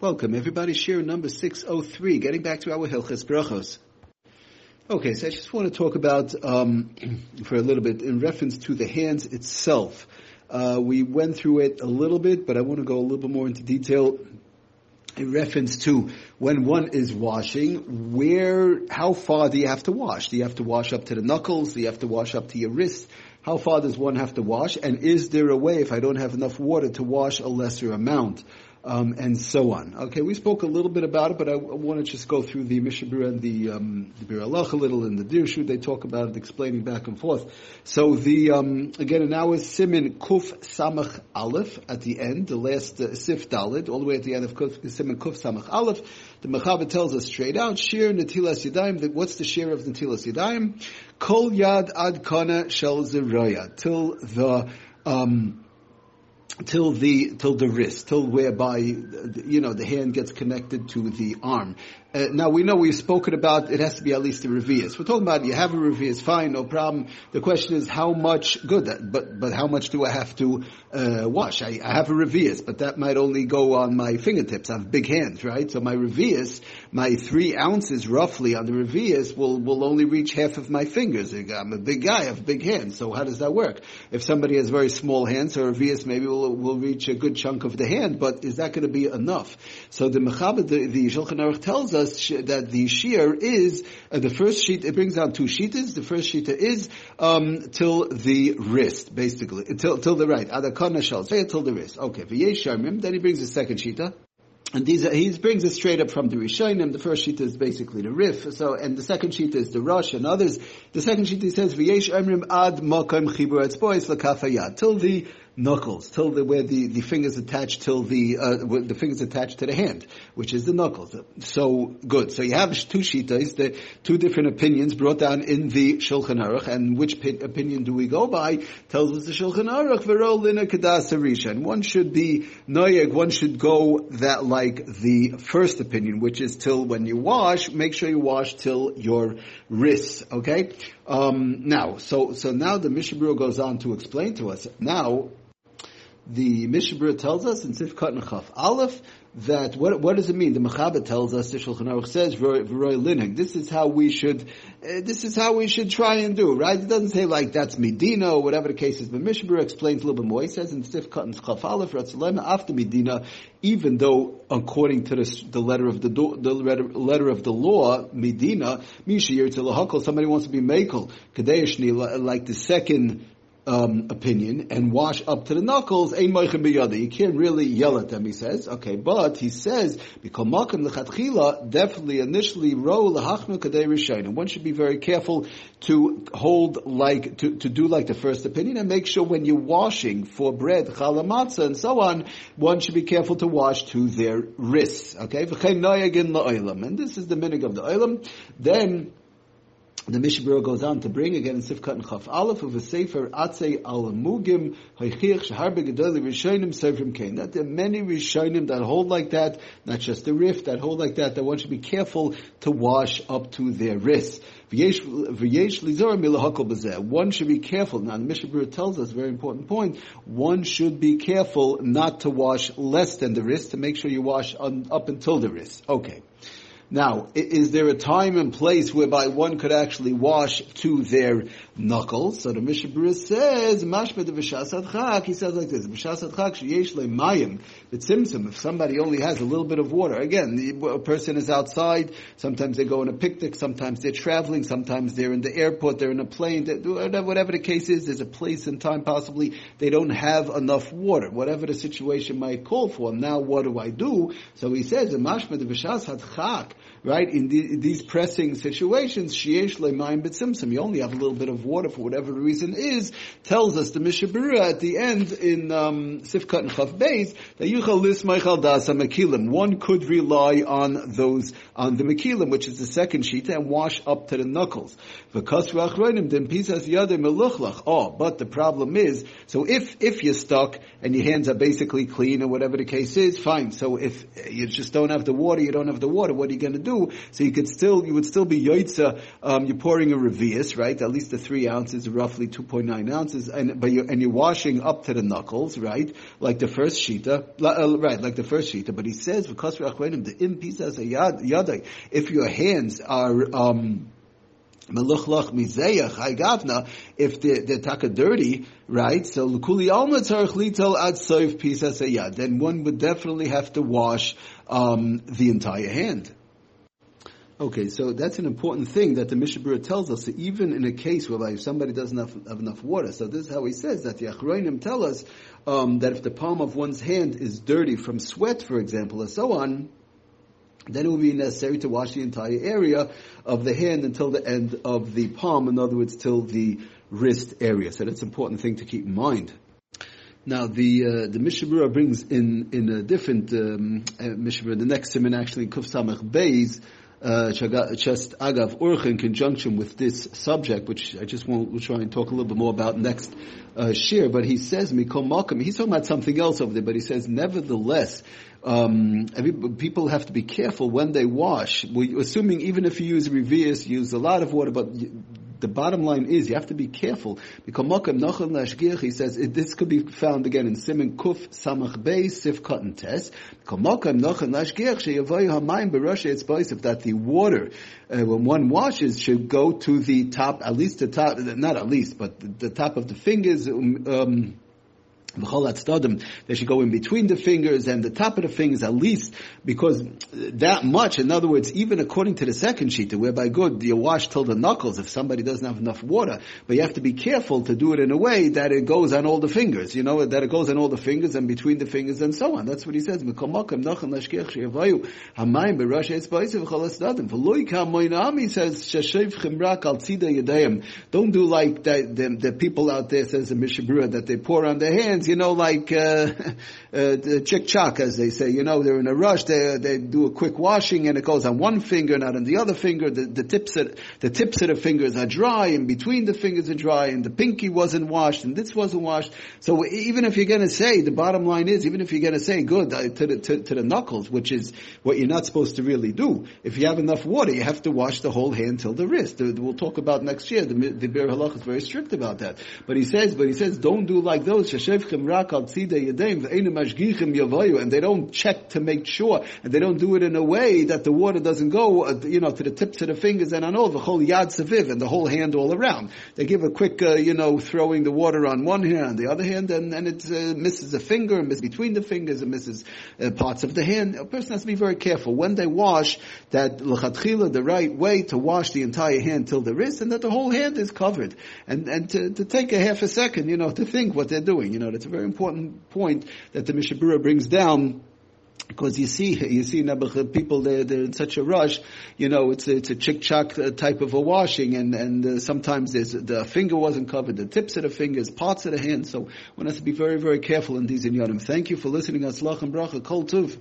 Welcome, everybody. Shiur number 603, getting back to our Hilchas Brachos. Okay, so I just want to talk about, um, for a little bit, in reference to the hands itself. Uh, we went through it a little bit, but I want to go a little bit more into detail in reference to when one is washing, where, how far do you have to wash? Do you have to wash up to the knuckles? Do you have to wash up to your wrist? How far does one have to wash? And is there a way, if I don't have enough water, to wash a lesser amount? Um, and so on. Okay, we spoke a little bit about it, but I, I want to just go through the Mishnah Berurah and the, um, the Bir a little and the Dirshu. They talk about it, explaining back and forth. So the, um, again, now is Simin Kuf Samach Aleph at the end, the last uh, Sif Dalid, all the way at the end of Kuf, Simin Kuf Samach Aleph. The Mechaber tells us straight out, Shir Natilas Yadayim, what's the shiur of Natilas Yadayim? Kol Yad Ad Kana Shel Zeroya, till the, um, till the till the wrist, till whereby you know the hand gets connected to the arm. Uh, now we know we've spoken about it has to be at least a revius. We're talking about you have a revius, fine, no problem. The question is how much good, but but how much do I have to uh, wash? I, I, have a revius, but that might only go on my fingertips. I have big hands, right? So my revius, my three ounces roughly on the revius will will only reach half of my fingers. I'm a big guy, I have big hands. So how does that work? If somebody has very small hands, so revius maybe will will reach a good chunk of the hand, but is that going to be enough? So the Mechaber, the, the Shulchan Aruch tells us that the shiur is uh, the first sheet. It brings down two sheetas. The first sheeta is um, till the wrist, basically till till the right. Adakana shall say till the wrist. Okay. Then he brings the second sheeta. And these are, he brings it straight up from the Rishonim. The first sheet is basically the Rif. So, and the second sheet is the Rosh and others. The second sheet he says, V'yesh emrim ad makam chibur etzbois. Till the knuckles, till the, where the, the fingers attached till the, uh, the fingers attached to the hand, which is the knuckles. So, good. So you have two shitas, the two different opinions brought down in the Shulchan Aruch, and which p- opinion do we go by? Tells us the Shulchan Aruch, v'ro lina kadasa And one should be noyeg, one should go that like the first opinion, which is till when you wash, make sure you wash till your wrists, okay? Um, now, so, so now the Mishnah Berurah goes on to explain to us, now, the Mishnah Berurah tells us in Sifkat Nechaf Aleph that what what does it mean? The Mechaber tells us the Shulchan Aruch says V'roy Linig. This is how we should uh, this is how we should try and do right. It doesn't say like that's Medina or whatever the case is. But Mishnah Berurah explains a little bit more. He says in Sifkat Nechaf Aleph Ratzalema after Medina, even though according to the, the letter of the the letter of the law Medina Mishir to somebody wants to be Mekel Kadeshni like the second um, opinion and wash up to the knuckles, You can't really yell at them, he says. Okay, but he says, because makim lechatchila, definitely initially ro And one should be very careful to hold like, to, to do like the first opinion and make sure when you're washing for bread, chalamatza and so on, one should be careful to wash to their wrists. Okay? And this is the minig of the oilam. Then, the Mishnah Berurah goes on to bring again in Sifkat and Chaf Aleph of a Sefer Atzei Al Mugim Haychich Shaharbe Gedoli Rishonim Seferim Kain. That there are many Rishonim that hold like that, not just the Rif, that hold like that, that one should be careful to wash up to their wrists. One should be careful. Now the Mishnah Berurah tells us a very important point. One should be careful not to wash less than the wrist to make sure you wash on, up until the wrist. Okay. Now, is there a time and place whereby one could actually wash to their knuckles? So the Mishnah Berurah says, Mashma de Chak, he says like this, V'shasat Chak sheyesh mayim, the tzimtzum, if somebody only has a little bit of water, again, a person is outside, sometimes they go on a picnic, sometimes they're traveling, sometimes they're in the airport, they're in a plane, whatever the case is, there's a place and time possibly they don't have enough water, whatever the situation might call for. Now what do I do? So he says, Mashma de Chak, right? In, the, these pressing situations, sheyesh le'mayim b'tzimtzum, you only have a little bit of water for whatever the reason is, tells us the Mishnah Berurah at the end in um, Sifkat and Chav Beis that yuchal lismaychal dasa mekilim. One could rely on those on the mekilim, which is the second sheet, and wash up to the knuckles. Oh, but the problem is, so if if you're stuck and your hands are basically clean or whatever the case is, fine. So if you just don't have the water, you don't have the water. What are you going to do. So you could still, you would still be yoitza, um, you're pouring a revius, right? At least the three ounces, roughly 2.9 ounces, and, but you and you're washing up to the knuckles, right? Like the first shita, uh, right, like the first shita. But he says, because the im impisa yadai, if your hands are, um, Meluchlach mizeyach gavna. If the the taka dirty, right? So lukuli alma tzarich litel ad soif pisas. Then one would definitely have to wash um, the entire hand. Okay, so that's an important thing that the Mishnah Berurah tells us. So even in a case where if somebody doesn't have, have, enough water, so this is how he says that the Achroinim tell us um, that if the palm of one's hand is dirty from sweat, for example, and so on, then it will be necessary to wash the entire area of the hand until the end of the palm, in other words, till the wrist area. So that's an important thing to keep in mind. Now the uh, the Mishnah Berurah brings in in a different um, uh, Mishnah Berurah, the next simon actually Kuf Samach Beis, uh, just agav urch in conjunction with this subject, which I just want to try and talk a little bit more about next uh, shiur. But he says mikol malkum. He's talking about something else over there, but he says nevertheless, um, people have to be careful when they wash. We, assuming even if you use revius, use a lot of water, but the bottom line is you have to be careful. Because he says it, this could be found again in Simon Kuf Samach Bey Sif Cotton Test. That the water uh, when one washes should go to the top, at least the top, not at least, but the, the top of the fingers. Um, um, they should go in between the fingers and the top of the fingers at least because that much, in other words, even according to the second sheet, whereby good, you wash till the knuckles if somebody doesn't have enough water, but you have to be careful to do it in a way that it goes on all the fingers, you know, that it goes on all the fingers and between the fingers and so on. That's what he says. Don't do like the, the, the people out there, says the Mishnah Berurah, that they pour on their hands you know, like uh, uh, the chick chock, as they say. You know, they're in a rush. They they do a quick washing, and it goes on one finger, not on the other finger. The, the tips of the tips of the fingers are dry, and between the fingers are dry, and the pinky wasn't washed, and this wasn't washed. So even if you're going to say, the bottom line is, even if you're going to say good to the to, to the knuckles, which is what you're not supposed to really do, if you have enough water, you have to wash the whole hand till the wrist. We'll talk about next year. The, the Be'er Halach is very strict about that. But he says, but he says, don't do like those and they don't check to make sure, and they don't do it in a way that the water doesn't go, uh, you know, to the tips of the fingers and on all the whole yad saviv and the whole hand all around. They give a quick, uh, you know, throwing the water on one hand, on the other hand, and, and it uh, misses a finger, misses between the fingers, and misses uh, parts of the hand. A person has to be very careful when they wash that l'chatchila, the right way to wash the entire hand till the wrist, and that the whole hand is covered, and and to, to take a half a second, you know, to think what they're doing. You know, that's a very important point that the Mishnah Berurah brings down because you see, you see people they're, they're in such a rush. You know, it's a, it's a chick chock uh, type of a washing, and and uh, sometimes there's the finger wasn't covered, the tips of the fingers, parts of the hand. So one has to be very very careful in these inyanim. Thank you for listening. Aslach and bracha, kol tuv.